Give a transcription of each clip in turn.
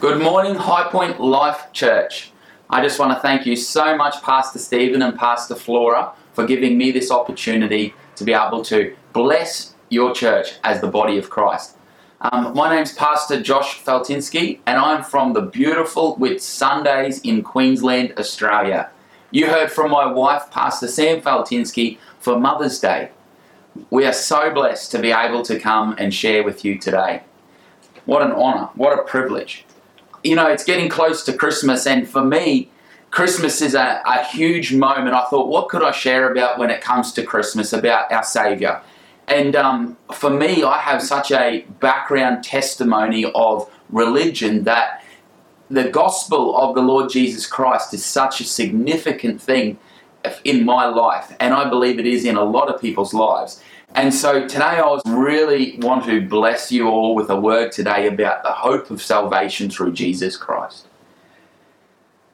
Good morning, High Point Life Church. I just want to thank you so much, Pastor Stephen and Pastor Flora, for giving me this opportunity to be able to bless your church as the body of Christ. Um, my name's Pastor Josh Faltinsky, and I'm from the beautiful Whitsundays in Queensland, Australia. You heard from my wife, Pastor Sam Faltinsky, for Mother's Day. We are so blessed to be able to come and share with you today. What an honour, what a privilege you know, it's getting close to Christmas, and for me, Christmas is a, a huge moment. I thought, what could I share about when it comes to Christmas, about our Saviour? And um, for me, I have such a background testimony of religion that the gospel of the Lord Jesus Christ is such a significant thing in my life, and I believe it is in a lot of people's lives. And so today I really want to bless you all with a word today about the hope of salvation through Jesus Christ.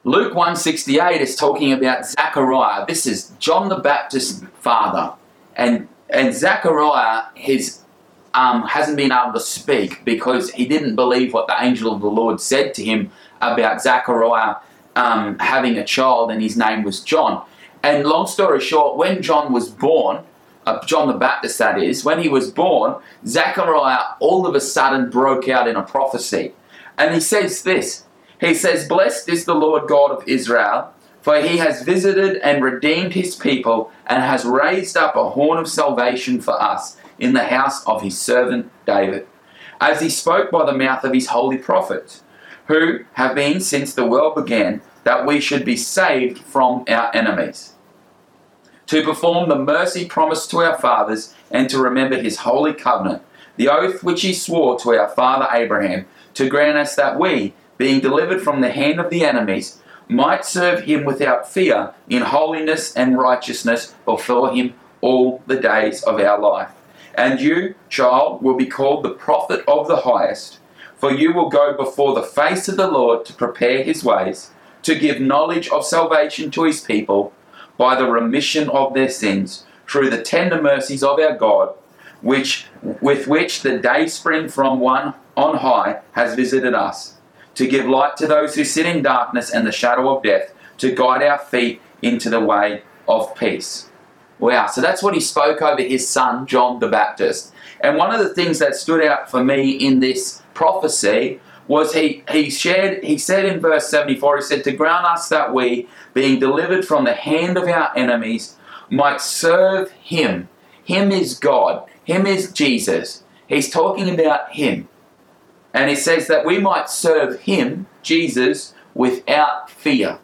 Luke 168 is talking about Zechariah. This is John the Baptist's father. And and Zechariah his um, hasn't been able to speak because he didn't believe what the angel of the Lord said to him about Zechariah um, having a child, and his name was John. And long story short, when John was born, uh, John the Baptist, that is, when he was born, Zechariah all of a sudden broke out in a prophecy. And he says this He says, Blessed is the Lord God of Israel, for he has visited and redeemed his people, and has raised up a horn of salvation for us in the house of his servant David, as he spoke by the mouth of his holy prophets, who have been since the world began, that we should be saved from our enemies to perform the mercy promised to our fathers and to remember his holy covenant, the oath which he swore to our father Abraham, to grant us that we, being delivered from the hand of the enemies, might serve him without fear in holiness and righteousness before him all the days of our life. And you, child, will be called the prophet of the highest, for you will go before the face of the Lord to prepare his ways, to give knowledge of salvation to his people by the remission of their sins through the tender mercies of our God, which with which the day spring from one on high has visited us, to give light to those who sit in darkness and the shadow of death, to guide our feet into the way of peace. Wow, so that's what he spoke over his son, John the Baptist. And one of the things that stood out for me in this prophecy was he, he shared, he said in verse 74, he said, To grant us that we, being delivered from the hand of our enemies, might serve him. Him is God. Him is Jesus. He's talking about him. And he says that we might serve him, Jesus, without fear.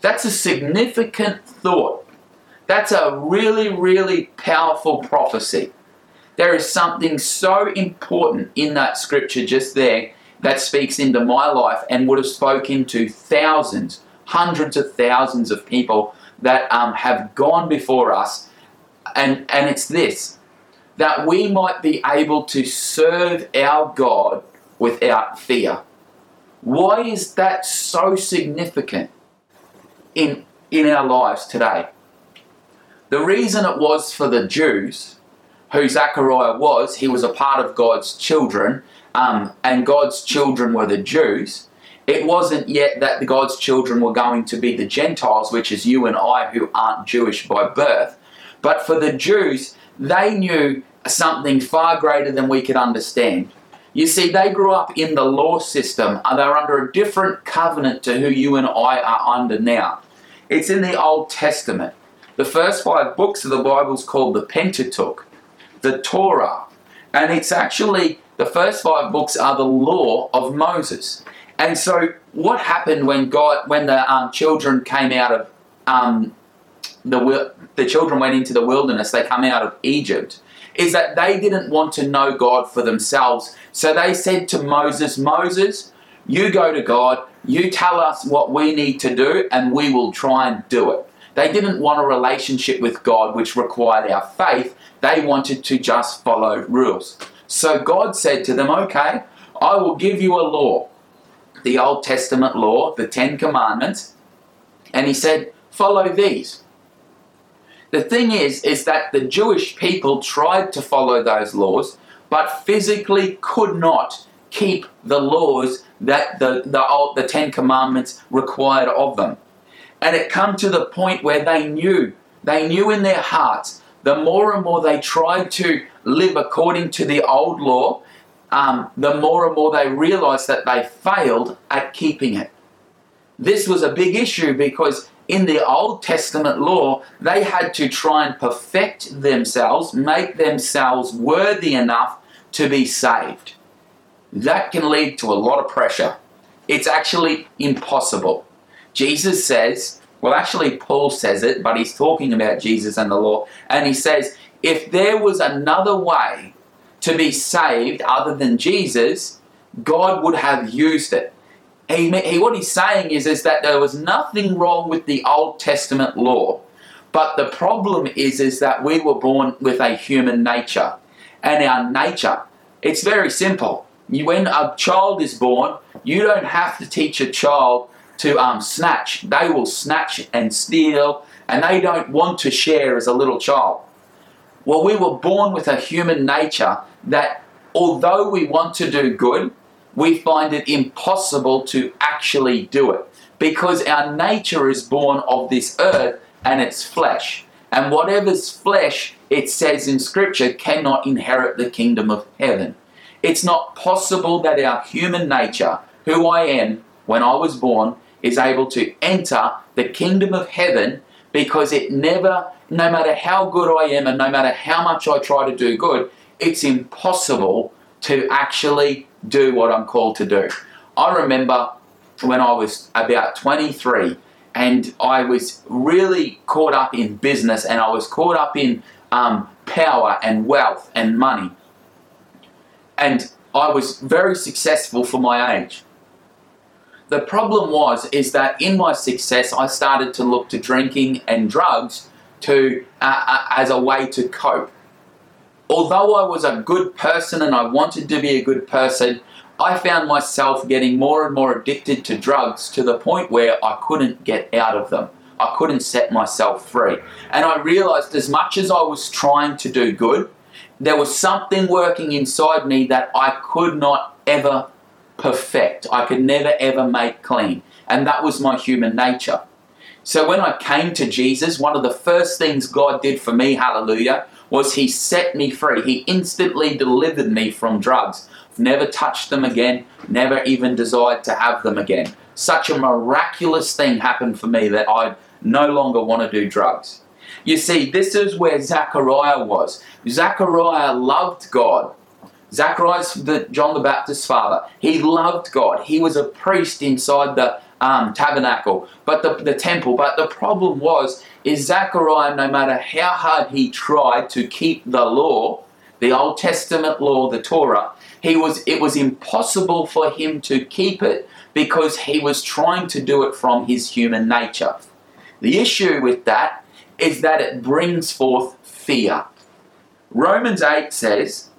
That's a significant thought. That's a really, really powerful prophecy. There is something so important in that scripture just there that speaks into my life and would have spoken to thousands, hundreds of thousands of people that um, have gone before us. And, and it's this that we might be able to serve our God without fear. Why is that so significant in, in our lives today? The reason it was for the Jews, who Zechariah was, he was a part of God's children, um, and God's children were the Jews, it wasn't yet that the God's children were going to be the Gentiles, which is you and I who aren't Jewish by birth. But for the Jews, they knew something far greater than we could understand. You see, they grew up in the law system, and they're under a different covenant to who you and I are under now. It's in the Old Testament. The first five books of the Bible is called the Pentateuch, the Torah, and it's actually the first five books are the law of Moses. And so, what happened when God, when the um, children came out of um, the the children went into the wilderness, they come out of Egypt, is that they didn't want to know God for themselves. So they said to Moses, Moses, you go to God, you tell us what we need to do, and we will try and do it. They didn't want a relationship with God which required our faith. They wanted to just follow rules. So God said to them, Okay, I will give you a law, the Old Testament law, the Ten Commandments. And he said, Follow these. The thing is, is that the Jewish people tried to follow those laws, but physically could not keep the laws that the, the, old, the Ten Commandments required of them. And it come to the point where they knew, they knew in their hearts, the more and more they tried to live according to the old law, um, the more and more they realized that they failed at keeping it. This was a big issue because in the Old Testament law, they had to try and perfect themselves, make themselves worthy enough to be saved. That can lead to a lot of pressure. It's actually impossible. Jesus says, well, actually, Paul says it, but he's talking about Jesus and the law, and he says, if there was another way to be saved other than Jesus, God would have used it. He, what he's saying is, is that there was nothing wrong with the Old Testament law, but the problem is, is that we were born with a human nature. And our nature, it's very simple. when a child is born, you don't have to teach a child to um, snatch. They will snatch and steal, and they don't want to share as a little child. Well, we were born with a human nature that although we want to do good, we find it impossible to actually do it because our nature is born of this earth and it's flesh. And whatever's flesh, it says in Scripture, cannot inherit the kingdom of heaven. It's not possible that our human nature, who I am when I was born, is able to enter the kingdom of heaven because it never, no matter how good I am and no matter how much I try to do good, it's impossible to actually do what I'm called to do. I remember when I was about 23 and I was really caught up in business and I was caught up in um, power and wealth and money. And I was very successful for my age. The problem was is that in my success I started to look to drinking and drugs to uh, uh, as a way to cope. Although I was a good person and I wanted to be a good person, I found myself getting more and more addicted to drugs to the point where I couldn't get out of them. I couldn't set myself free. And I realized as much as I was trying to do good, there was something working inside me that I could not ever perfect. I could never ever make clean. And that was my human nature. So when I came to Jesus, one of the first things God did for me, hallelujah, was He set me free. He instantly delivered me from drugs never touched them again, never even desired to have them again. Such a miraculous thing happened for me that I no longer want to do drugs. You see, this is where Zechariah was. Zechariah loved God. Zechariah's the John the Baptist's father. He loved God. He was a priest inside the um, tabernacle, but the, the temple. But the problem was, is Zechariah, no matter how hard he tried to keep the law, the Old Testament law, the Torah, he was it was impossible for him to keep it because he was trying to do it from his human nature. The issue with that is that it brings forth fear. Romans 8 says,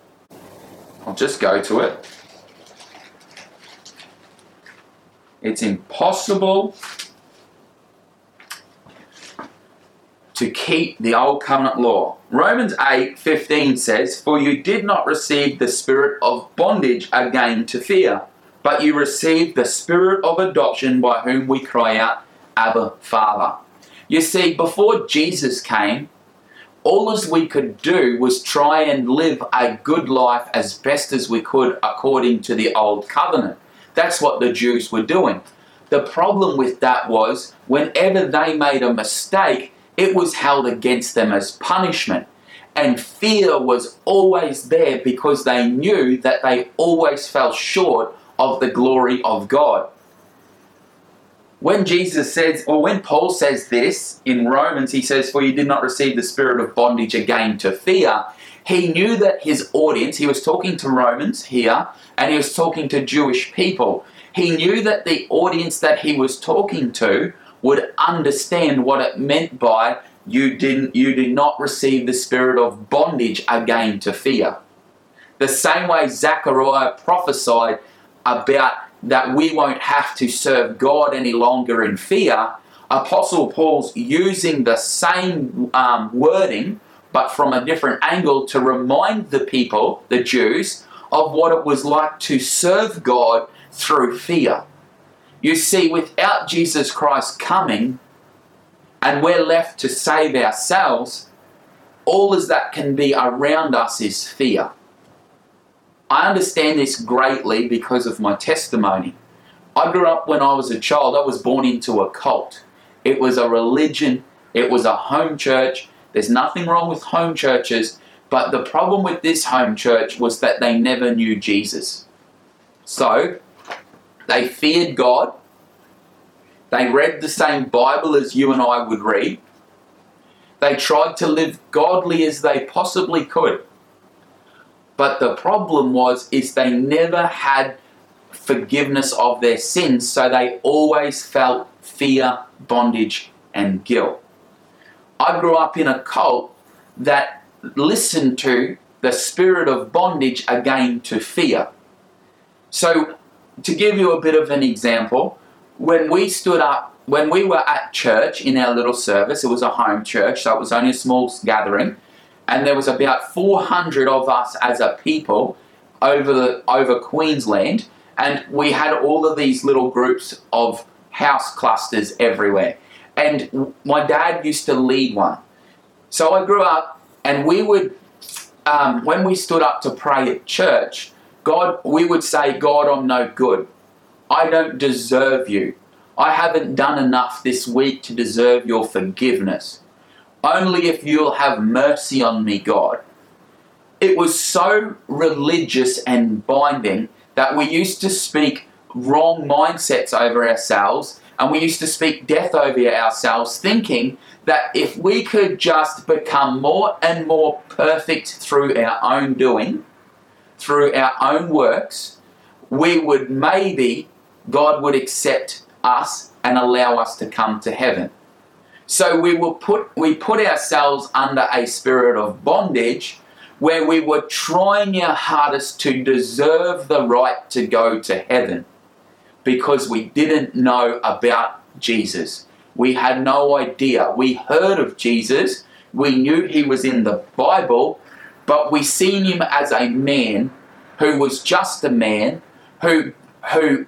I'll just go to it. It's impossible to keep the old covenant law. Romans 8:15 says, "For you did not receive the spirit of bondage again to fear, but you received the spirit of adoption by whom we cry out, Abba, Father." You see, before Jesus came, all as we could do was try and live a good life as best as we could according to the old covenant. That's what the Jews were doing. The problem with that was whenever they made a mistake, it was held against them as punishment. And fear was always there because they knew that they always fell short of the glory of God. When Jesus says, or when Paul says this in Romans, he says, For you did not receive the spirit of bondage again to fear. He knew that his audience, he was talking to Romans here, and he was talking to Jewish people. He knew that the audience that he was talking to would understand what it meant by you didn't you did not receive the spirit of bondage again to fear. The same way Zechariah prophesied about that we won't have to serve God any longer in fear, Apostle Paul's using the same um, wording but from a different angle to remind the people, the Jews, of what it was like to serve God through fear. You see, without Jesus Christ coming, and we're left to save ourselves, all as that can be around us is fear. I understand this greatly because of my testimony. I grew up when I was a child, I was born into a cult. It was a religion, it was a home church. There's nothing wrong with home churches, but the problem with this home church was that they never knew Jesus. So, they feared God. They read the same Bible as you and I would read. They tried to live godly as they possibly could. But the problem was is they never had forgiveness of their sins, so they always felt fear, bondage, and guilt. I grew up in a cult that listened to the spirit of bondage again to fear. So, to give you a bit of an example, when we stood up, when we were at church in our little service, it was a home church, so it was only a small gathering, and there was about 400 of us as a people over the over Queensland, and we had all of these little groups of house clusters everywhere. And my dad used to lead one. So I grew up, and we would, um, when we stood up to pray at church, God, we would say, God, I'm no good. I don't deserve you. I haven't done enough this week to deserve your forgiveness. Only if you'll have mercy on me, God. It was so religious and binding that we used to speak wrong mindsets over ourselves and we used to speak death over ourselves, thinking that if we could just become more and more perfect through our own doing, through our own works, we would maybe, God would accept us and allow us to come to heaven. So we will put we put ourselves under a spirit of bondage where we were trying our hardest to deserve the right to go to heaven because we didn't know about Jesus. We had no idea. We heard of Jesus, we knew he was in the Bible, but we seen him as a man who was just a man who who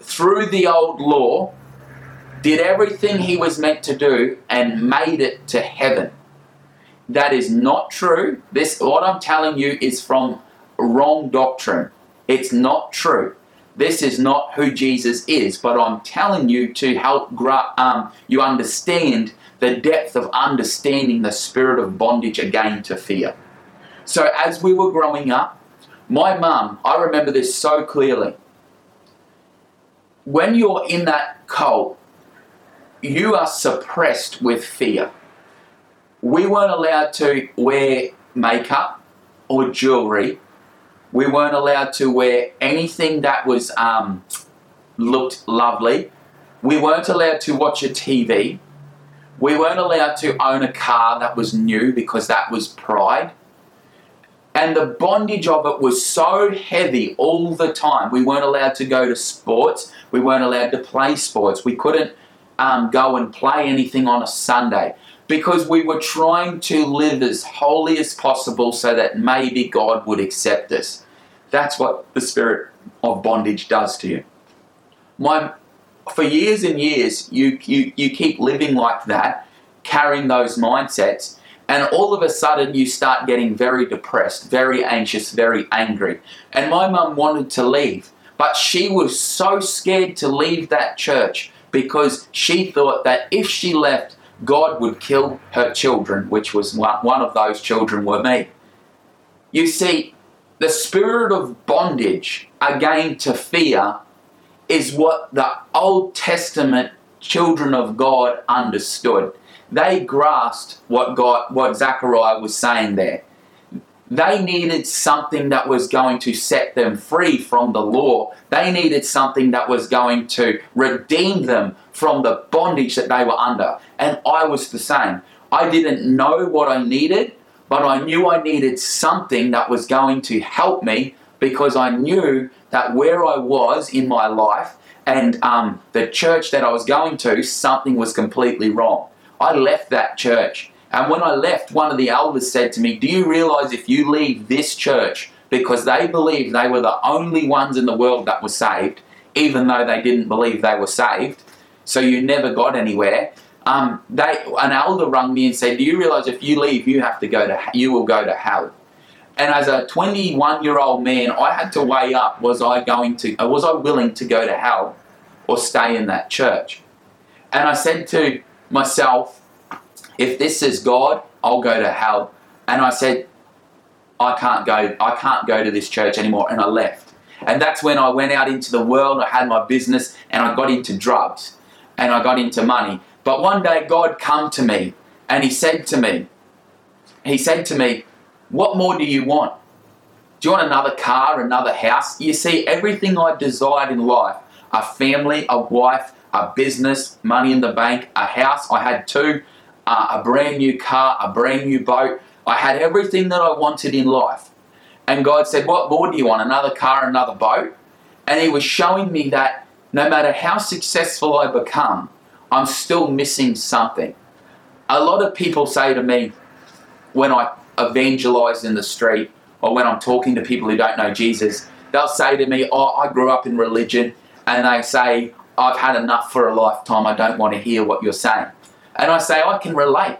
through the old law did everything he was meant to do and made it to heaven. That is not true. This what I'm telling you is from wrong doctrine. It's not true. This is not who Jesus is, but I'm telling you to help um, you understand the depth of understanding the spirit of bondage again to fear. So, as we were growing up, my mum, I remember this so clearly. When you're in that cult, you are suppressed with fear. We weren't allowed to wear makeup or jewelry we weren't allowed to wear anything that was um, looked lovely. We weren't allowed to watch a TV. We weren't allowed to own a car that was new because that was pride. And the bondage of it was so heavy all the time. We weren't allowed to go to sports. We weren't allowed to play sports. We couldn't um, go and play anything on a Sunday because we were trying to live as holy as possible so that maybe God would accept us. That's what the spirit of bondage does to you. My, for years and years, you, you, you keep living like that, carrying those mindsets, and all of a sudden you start getting very depressed, very anxious, very angry. And my mum wanted to leave, but she was so scared to leave that church because she thought that if she left, God would kill her children, which was one, one of those children were me. You see, the spirit of bondage again to fear is what the Old Testament children of God understood. They grasped what God what Zechariah was saying there. They needed something that was going to set them free from the law. They needed something that was going to redeem them from the bondage that they were under. And I was the same. I didn't know what I needed but I knew I needed something that was going to help me because I knew that where I was in my life and um, the church that I was going to, something was completely wrong. I left that church. And when I left, one of the elders said to me, Do you realize if you leave this church, because they believed they were the only ones in the world that were saved, even though they didn't believe they were saved. So you never got anywhere. Um, they an elder rung me and said, "Do you realize if you leave, you have to go to you will go to hell?" And as a 21 year old man, I had to weigh up: was I going to, was I willing to go to hell, or stay in that church? And I said to myself, if this is God, I'll go to hell. And I said, I can't go, I can't go to this church anymore. And I left. And that's when I went out into the world, I had my business, and I got into drugs and I got into money. But one day God come to me and he said to me, he said to me, what more do you want? Do you want another car, another house? You see, everything I desired in life, a family, a wife, a business, money in the bank, a house, I had two, uh, a brand new car, a brand new boat. I had everything that I wanted in life. And God said, What more do you want? Another car, another boat? And He was showing me that no matter how successful I become, I'm still missing something. A lot of people say to me when I evangelize in the street or when I'm talking to people who don't know Jesus, they'll say to me, Oh, I grew up in religion. And they say, I've had enough for a lifetime. I don't want to hear what you're saying. And I say, I can relate.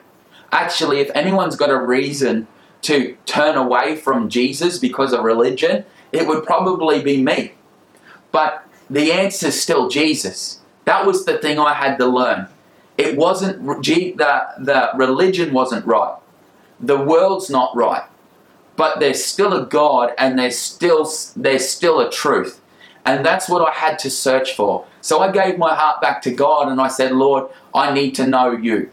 Actually, if anyone's got a reason to turn away from Jesus because of religion, it would probably be me. But the answer is still Jesus. That was the thing I had to learn. It wasn't the the religion wasn't right. The world's not right. But there's still a God and there's still there's still a truth. And that's what I had to search for. So I gave my heart back to God and I said, Lord, I need to know you.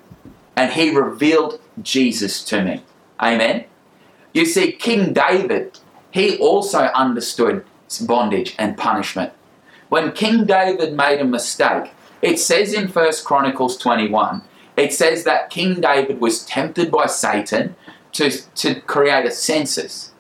And He revealed Jesus to me. Amen. You see, King David, he also understood bondage and punishment. When King David made a mistake, it says in 1 Chronicles 21, it says that King David was tempted by Satan to, to create a census.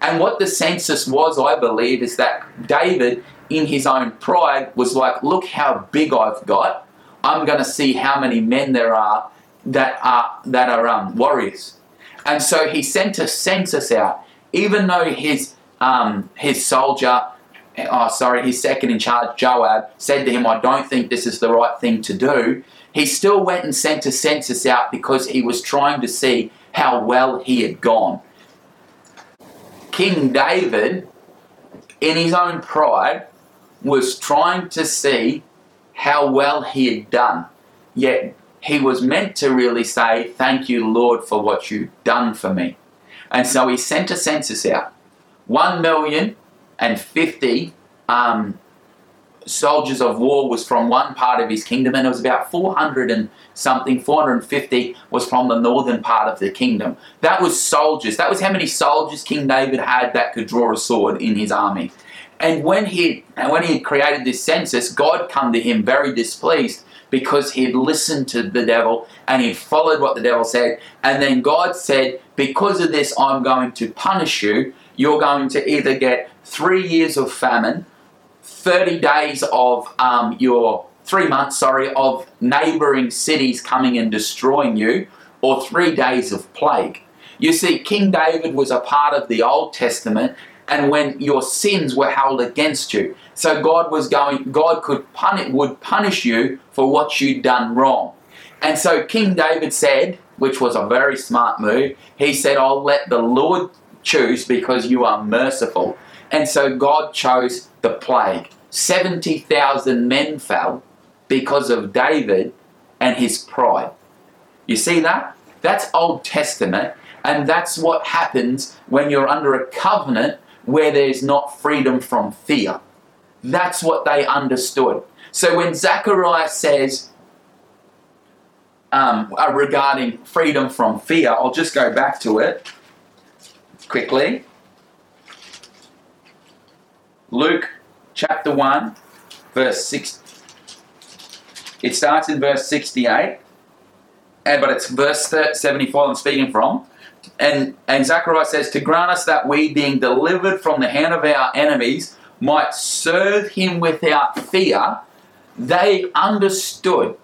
And what the census was, I believe, is that David, in his own pride, was like, look how big I've got. I'm going to see how many men there are that are, that are um, warriors. And so he sent a census out, even though his, um, his soldier oh, sorry, his second in charge, Joab, said to him, I don't think this is the right thing to do, he still went and sent a census out because he was trying to see how well he had gone. King David, in his own pride, was trying to see how well he had done. Yet he was meant to really say, Thank you, Lord, for what you've done for me. And so he sent a census out. One million and fifty um, soldiers of war was from one part of his kingdom, and it was about 400 and something, 450 was from the northern part of the kingdom. That was soldiers. That was how many soldiers King David had that could draw a sword in his army. And when he when he created this census, God come to him very displeased because he had listened to the devil and he followed what the devil said. And then God said, Because of this, I'm going to punish you. You're going to either get three years of famine, 30 days of um, your, three months, sorry, of neighboring cities coming and destroying you, or three days of plague. You see, King David was a part of the Old Testament, and when your sins were held against you. So God was going, God could punish, would punish you for what you'd done wrong. And so King David said, which was a very smart move, he said, I'll let the Lord choose because you are merciful. And so God chose the plague. 70,000 men fell because of David and his pride. You see that? That's Old Testament, and that's what happens when you're under a covenant where there's not freedom from fear. That's what they understood. So when Zechariah says um, uh, regarding freedom from fear, I'll just go back to it quickly. Luke chapter 1, verse 6. It starts in verse 68, and, but it's verse 74 I'm speaking from. And, and Zechariah says, To grant us that we, being delivered from the hand of our enemies, might serve him without fear, they understood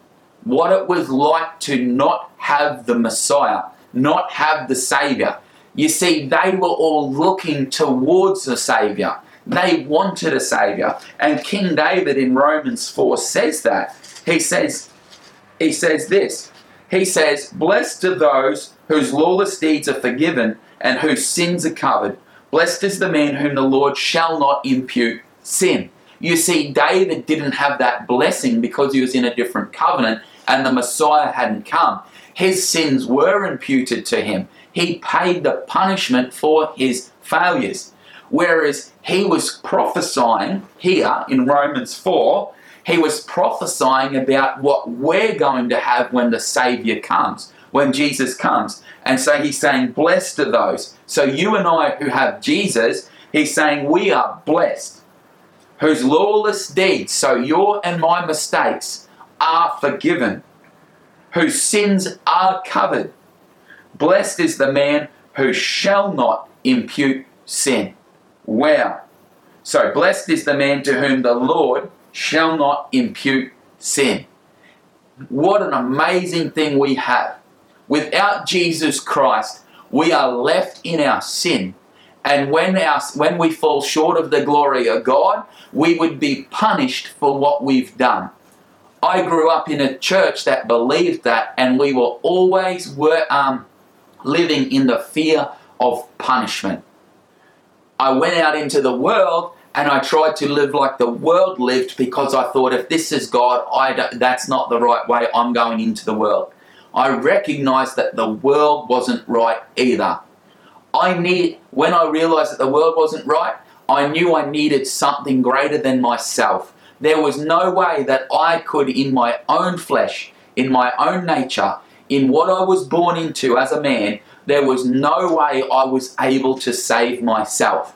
what it was like to not have the Messiah, not have the Savior. You see, they were all looking towards the Saviour. They wanted a Saviour. And King David in Romans 4 says that. He says, he says this. He says, Blessed are those whose lawless deeds are forgiven and whose sins are covered. Blessed is the man whom the Lord shall not impute sin. You see, David didn't have that blessing because he was in a different covenant and the Messiah hadn't come. His sins were imputed to him. He paid the punishment for his failures. Whereas he was prophesying here in Romans 4, he was prophesying about what we're going to have when the Savior comes, when Jesus comes. And so he's saying, Blessed are those. So you and I who have Jesus, he's saying, We are blessed whose lawless deeds, so your and my mistakes, are forgiven, whose sins are covered. Blessed is the man who shall not impute sin. Wow. So, blessed is the man to whom the Lord shall not impute sin. What an amazing thing we have. Without Jesus Christ, we are left in our sin and when, our, when we fall short of the glory of God, we would be punished for what we've done. I grew up in a church that believed that, and we were always were, um, living in the fear of punishment. I went out into the world and I tried to live like the world lived because I thought if this is God, I that's not the right way. I'm going into the world. I recognized that the world wasn't right either. I need when I realized that the world wasn't right, I knew I needed something greater than myself. There was no way that I could, in my own flesh, in my own nature, in what I was born into as a man, there was no way I was able to save myself.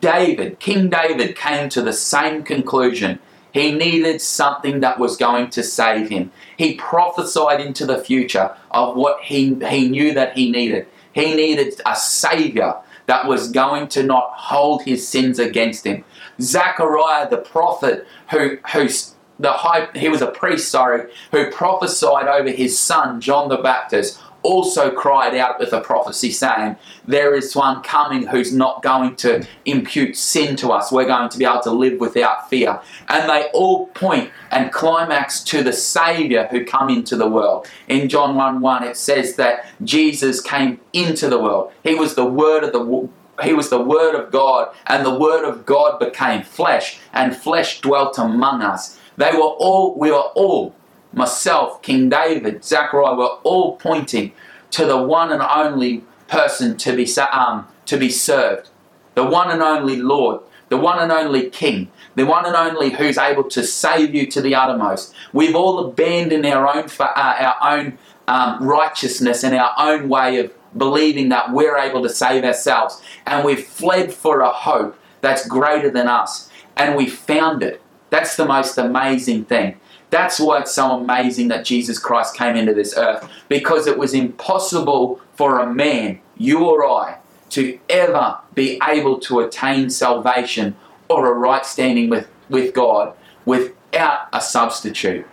David, King David, came to the same conclusion. He needed something that was going to save him. He prophesied into the future of what he, he knew that he needed. He needed a savior that was going to not hold his sins against him. Zechariah the prophet, who who the high, he was a priest, sorry, who prophesied over his son John the Baptist also cried out with a prophecy saying, There is one coming who's not going to impute sin to us. We're going to be able to live without fear. And they all point and climax to the Savior who come into the world. In John 1 1, it says that Jesus came into the world. He was the word of the he was the Word of God, and the Word of God became flesh, and flesh dwelt among us. They were all, we were all myself, King David, Zechariah were all pointing to the one and only person to be, um, to be served, the one and only Lord, the one and only King, the one and only who's able to save you to the uttermost. We've all abandoned our own, uh, our own um, righteousness and our own way of believing that we're able to save ourselves, and we've fled for a hope that's greater than us, and we found it. That's the most amazing thing. That's why it's so amazing that Jesus Christ came into this earth because it was impossible for a man, you or I, to ever be able to attain salvation or a right standing with, with God without a substitute.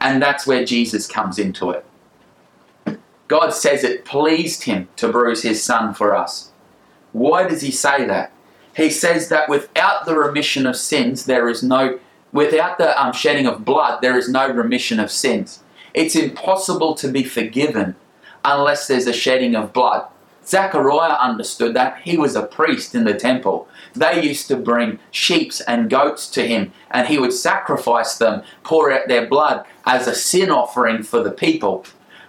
And that's where Jesus comes into it. God says it pleased him to bruise his son for us. Why does he say that? He says that without the remission of sins, there is no Without the um, shedding of blood, there is no remission of sins. It's impossible to be forgiven unless there's a shedding of blood. Zechariah understood that. He was a priest in the temple. They used to bring sheep and goats to him, and he would sacrifice them, pour out their blood as a sin offering for the people.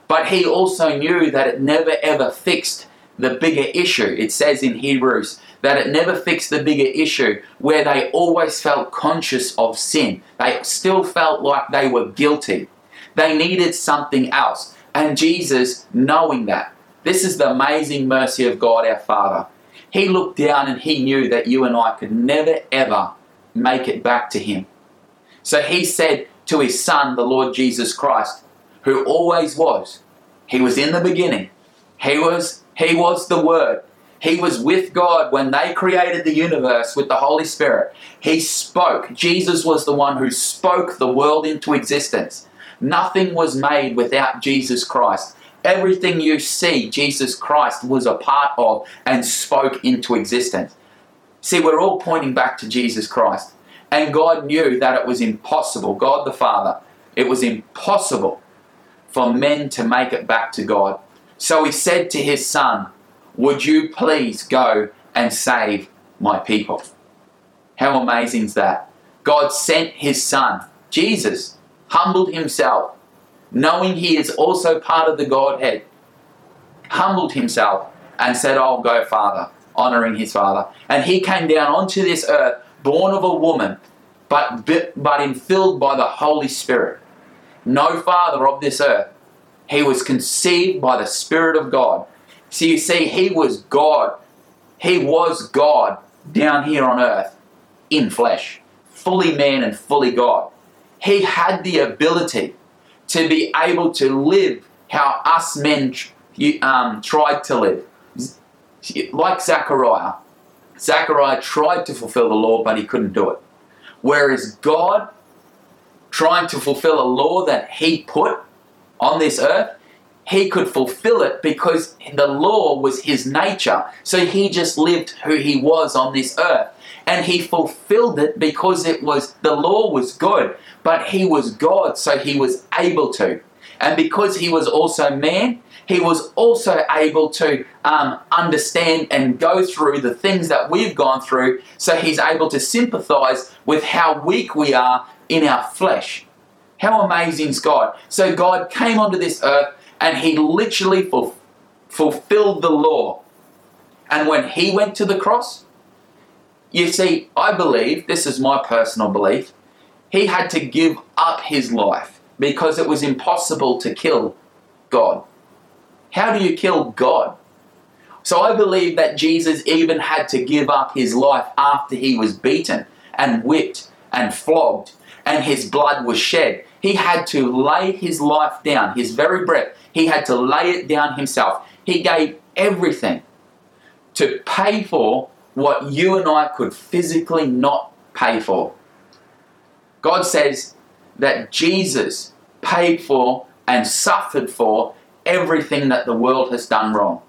But he also knew that it never ever fixed the bigger issue. It says in Hebrews that it never fixed the bigger issue where they always felt conscious of sin. They still felt like they were guilty. They needed something else. And Jesus, knowing that, this is the amazing mercy of God our Father. He looked down and he knew that you and I could never ever make it back to him. So he said to his son, the Lord Jesus Christ, who always was, he was in the beginning. He was he was the word. He was with God when they created the universe with the Holy Spirit. He spoke. Jesus was the one who spoke the world into existence. Nothing was made without Jesus Christ. Everything you see, Jesus Christ was a part of and spoke into existence. See, we're all pointing back to Jesus Christ. And God knew that it was impossible, God the Father, it was impossible for men to make it back to God. So he said to his son, Would you please go and save my people? How amazing is that? God sent his son, Jesus, humbled himself, knowing he is also part of the Godhead, humbled himself and said, I'll go, Father, honoring his Father. And he came down onto this earth, born of a woman, but, but filled by the Holy Spirit. No father of this earth. He was conceived by the Spirit of God. So you see, he was God. He was God down here on earth in flesh, fully man and fully God. He had the ability to be able to live how us men um, tried to live. Like Zechariah. Zechariah tried to fulfill the law, but he couldn't do it. Whereas God, trying to fulfill a law that he put on this earth, he could fulfill it because the law was his nature. So he just lived who he was on this earth. And he fulfilled it because it was the law was good, but he was God, so he was able to. And because he was also man, he was also able to um, understand and go through the things that we've gone through, so he's able to sympathize with how weak we are in our flesh. How amazing is God? So God came onto this earth and he literally ful- fulfilled the law. And when he went to the cross, you see, I believe, this is my personal belief, he had to give up his life because it was impossible to kill God. How do you kill God? So I believe that Jesus even had to give up his life after he was beaten and whipped and flogged and his blood was shed. He had to lay his life down, his very breath. He had to lay it down himself. He gave everything to pay for what you and I could physically not pay for. God says that Jesus paid for and suffered for everything that the world has done wrong.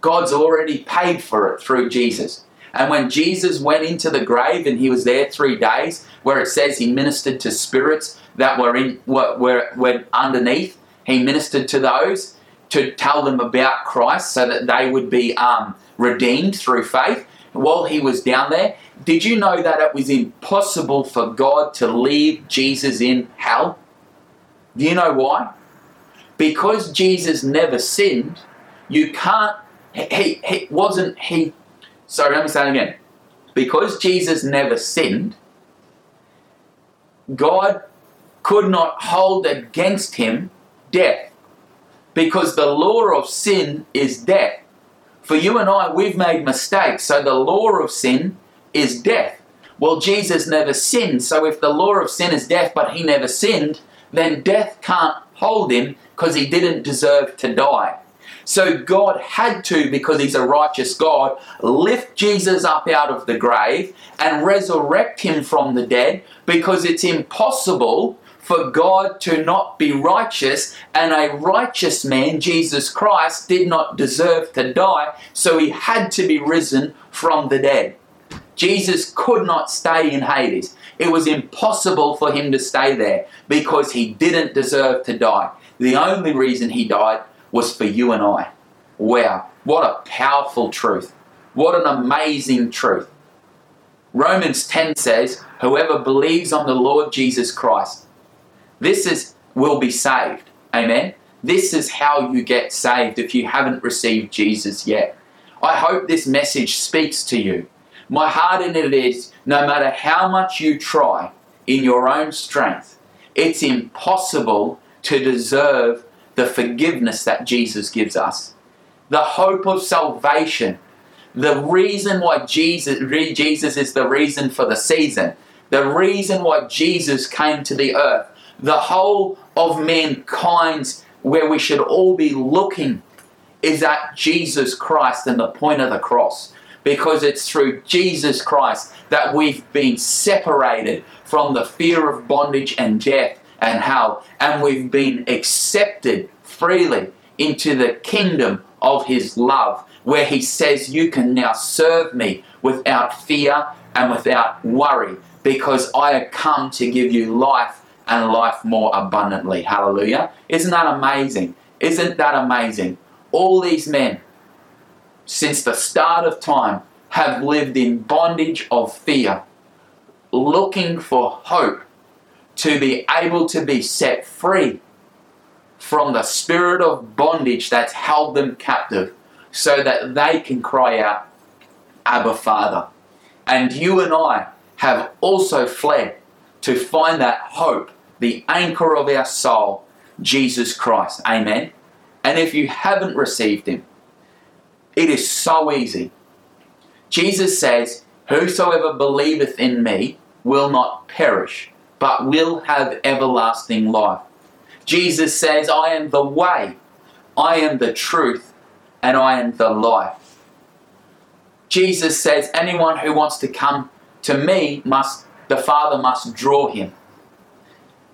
God's already paid for it through Jesus. And when Jesus went into the grave and he was there three days, where it says he ministered to spirits that were in were, were, were underneath, he ministered to those to tell them about Christ so that they would be um, redeemed through faith while he was down there. Did you know that it was impossible for God to leave Jesus in hell? Do you know why? Because Jesus never sinned, you can't, he, he wasn't, he, sorry, let me say it again. Because Jesus never sinned, God could not hold against him death. Because the law of sin is death. For you and I, we've made mistakes, so the law of sin is death. Well, Jesus never sinned, so if the law of sin is death, but he never sinned, then death can't hold him because he didn't deserve to die. So God had to, because he's a righteous God, lift Jesus up out of the grave and resurrect him from the dead because it's impossible for God to not be righteous, and a righteous man, Jesus Christ, did not deserve to die, so he had to be risen from the dead. Jesus could not stay in Hades. It was impossible for him to stay there because he didn't deserve to die. The only reason he died was for you and I. Wow, what a powerful truth. What an amazing truth. Romans 10 says, Whoever believes on the Lord Jesus Christ, this is will be saved. Amen. This is how you get saved if you haven't received Jesus yet. I hope this message speaks to you. My heart in it is no matter how much you try in your own strength, it's impossible to deserve the forgiveness that Jesus gives us. The hope of salvation. The reason why Jesus, Jesus is the reason for the season. The reason why Jesus came to the earth. The whole of mankind's where we should all be looking is at Jesus Christ and the point of the cross. Because it's through Jesus Christ that we've been separated from the fear of bondage and death and hell, and we've been accepted freely into the kingdom of His love, where He says, You can now serve me without fear and without worry, because I have come to give you life and life more abundantly. Hallelujah. Isn't that amazing? Isn't that amazing? All these men, since the start of time, have lived in bondage of fear, looking for hope to be able to be set free from the spirit of bondage that's held them captive so that they can cry out, Abba Father. And you and I have also fled to find that hope, the anchor of our soul, Jesus Christ. Amen. And if you haven't received Him, it is so easy. Jesus says, Whosoever believeth in me will not perish, but will have everlasting life. Jesus says, I am the way, I am the truth, and I am the life. Jesus says, anyone who wants to come to me must, the Father must draw him.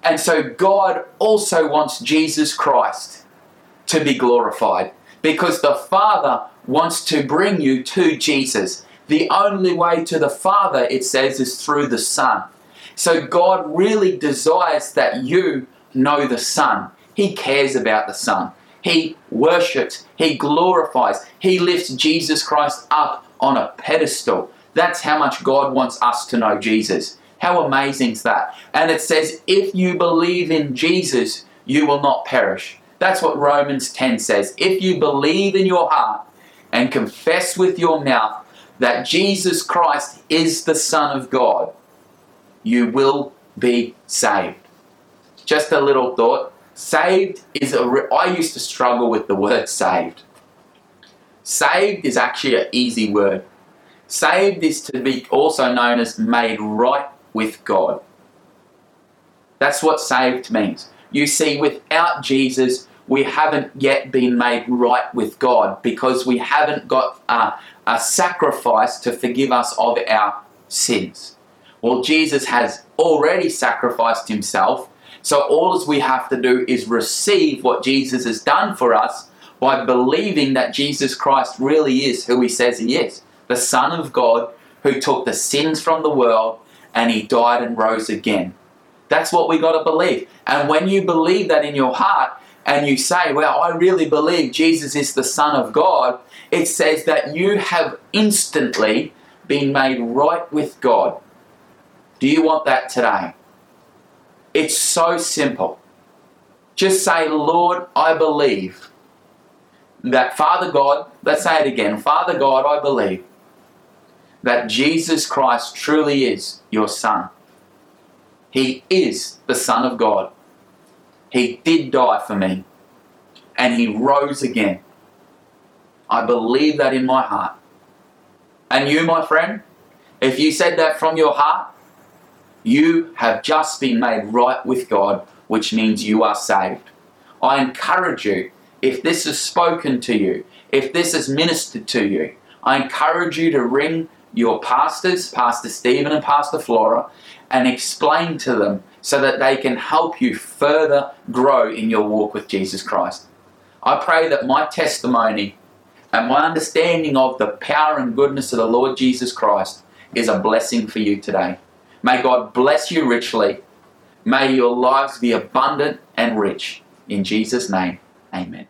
And so God also wants Jesus Christ to be glorified because the Father wants to bring you to Jesus. The only way to the Father, it says, is through the Son. So God really desires that you know the Son. He cares about the Son. He worships, He glorifies, He lifts Jesus Christ up on a pedestal. That's how much God wants us to know Jesus. How amazing is that? And it says, if you believe in Jesus, you will not perish. That's what Romans 10 says. If you believe in your heart and confess with your mouth that Jesus Christ is the Son of God, you will be saved. Just a little thought. Saved is a. Re- I used to struggle with the word saved. Saved is actually an easy word. Saved is to be also known as made right with God. That's what saved means. You see, without Jesus, we haven't yet been made right with God because we haven't got a, a sacrifice to forgive us of our sins. Well, Jesus has already sacrificed himself, so all we have to do is receive what Jesus has done for us by believing that Jesus Christ really is who he says he is the Son of God who took the sins from the world and he died and rose again. That's what we got to believe. And when you believe that in your heart, and you say, Well, I really believe Jesus is the Son of God, it says that you have instantly been made right with God. Do you want that today? It's so simple. Just say, Lord, I believe that Father God, let's say it again, Father God, I believe that Jesus Christ truly is your Son. He is the Son of God. He did die for me. And he rose again. I believe that in my heart. And you, my friend, if you said that from your heart, you have just been made right with God, which means you are saved. I encourage you, if this is spoken to you, if this is ministered to you, I encourage you to ring your pastors, Pastor Stephen and Pastor Flora, and explain to them so that they can help you further grow in your walk with Jesus Christ. I pray that my testimony and my understanding of the power and goodness of the Lord Jesus Christ is a blessing for you today. May God bless you richly. May your lives be abundant and rich. In Jesus' name, amen.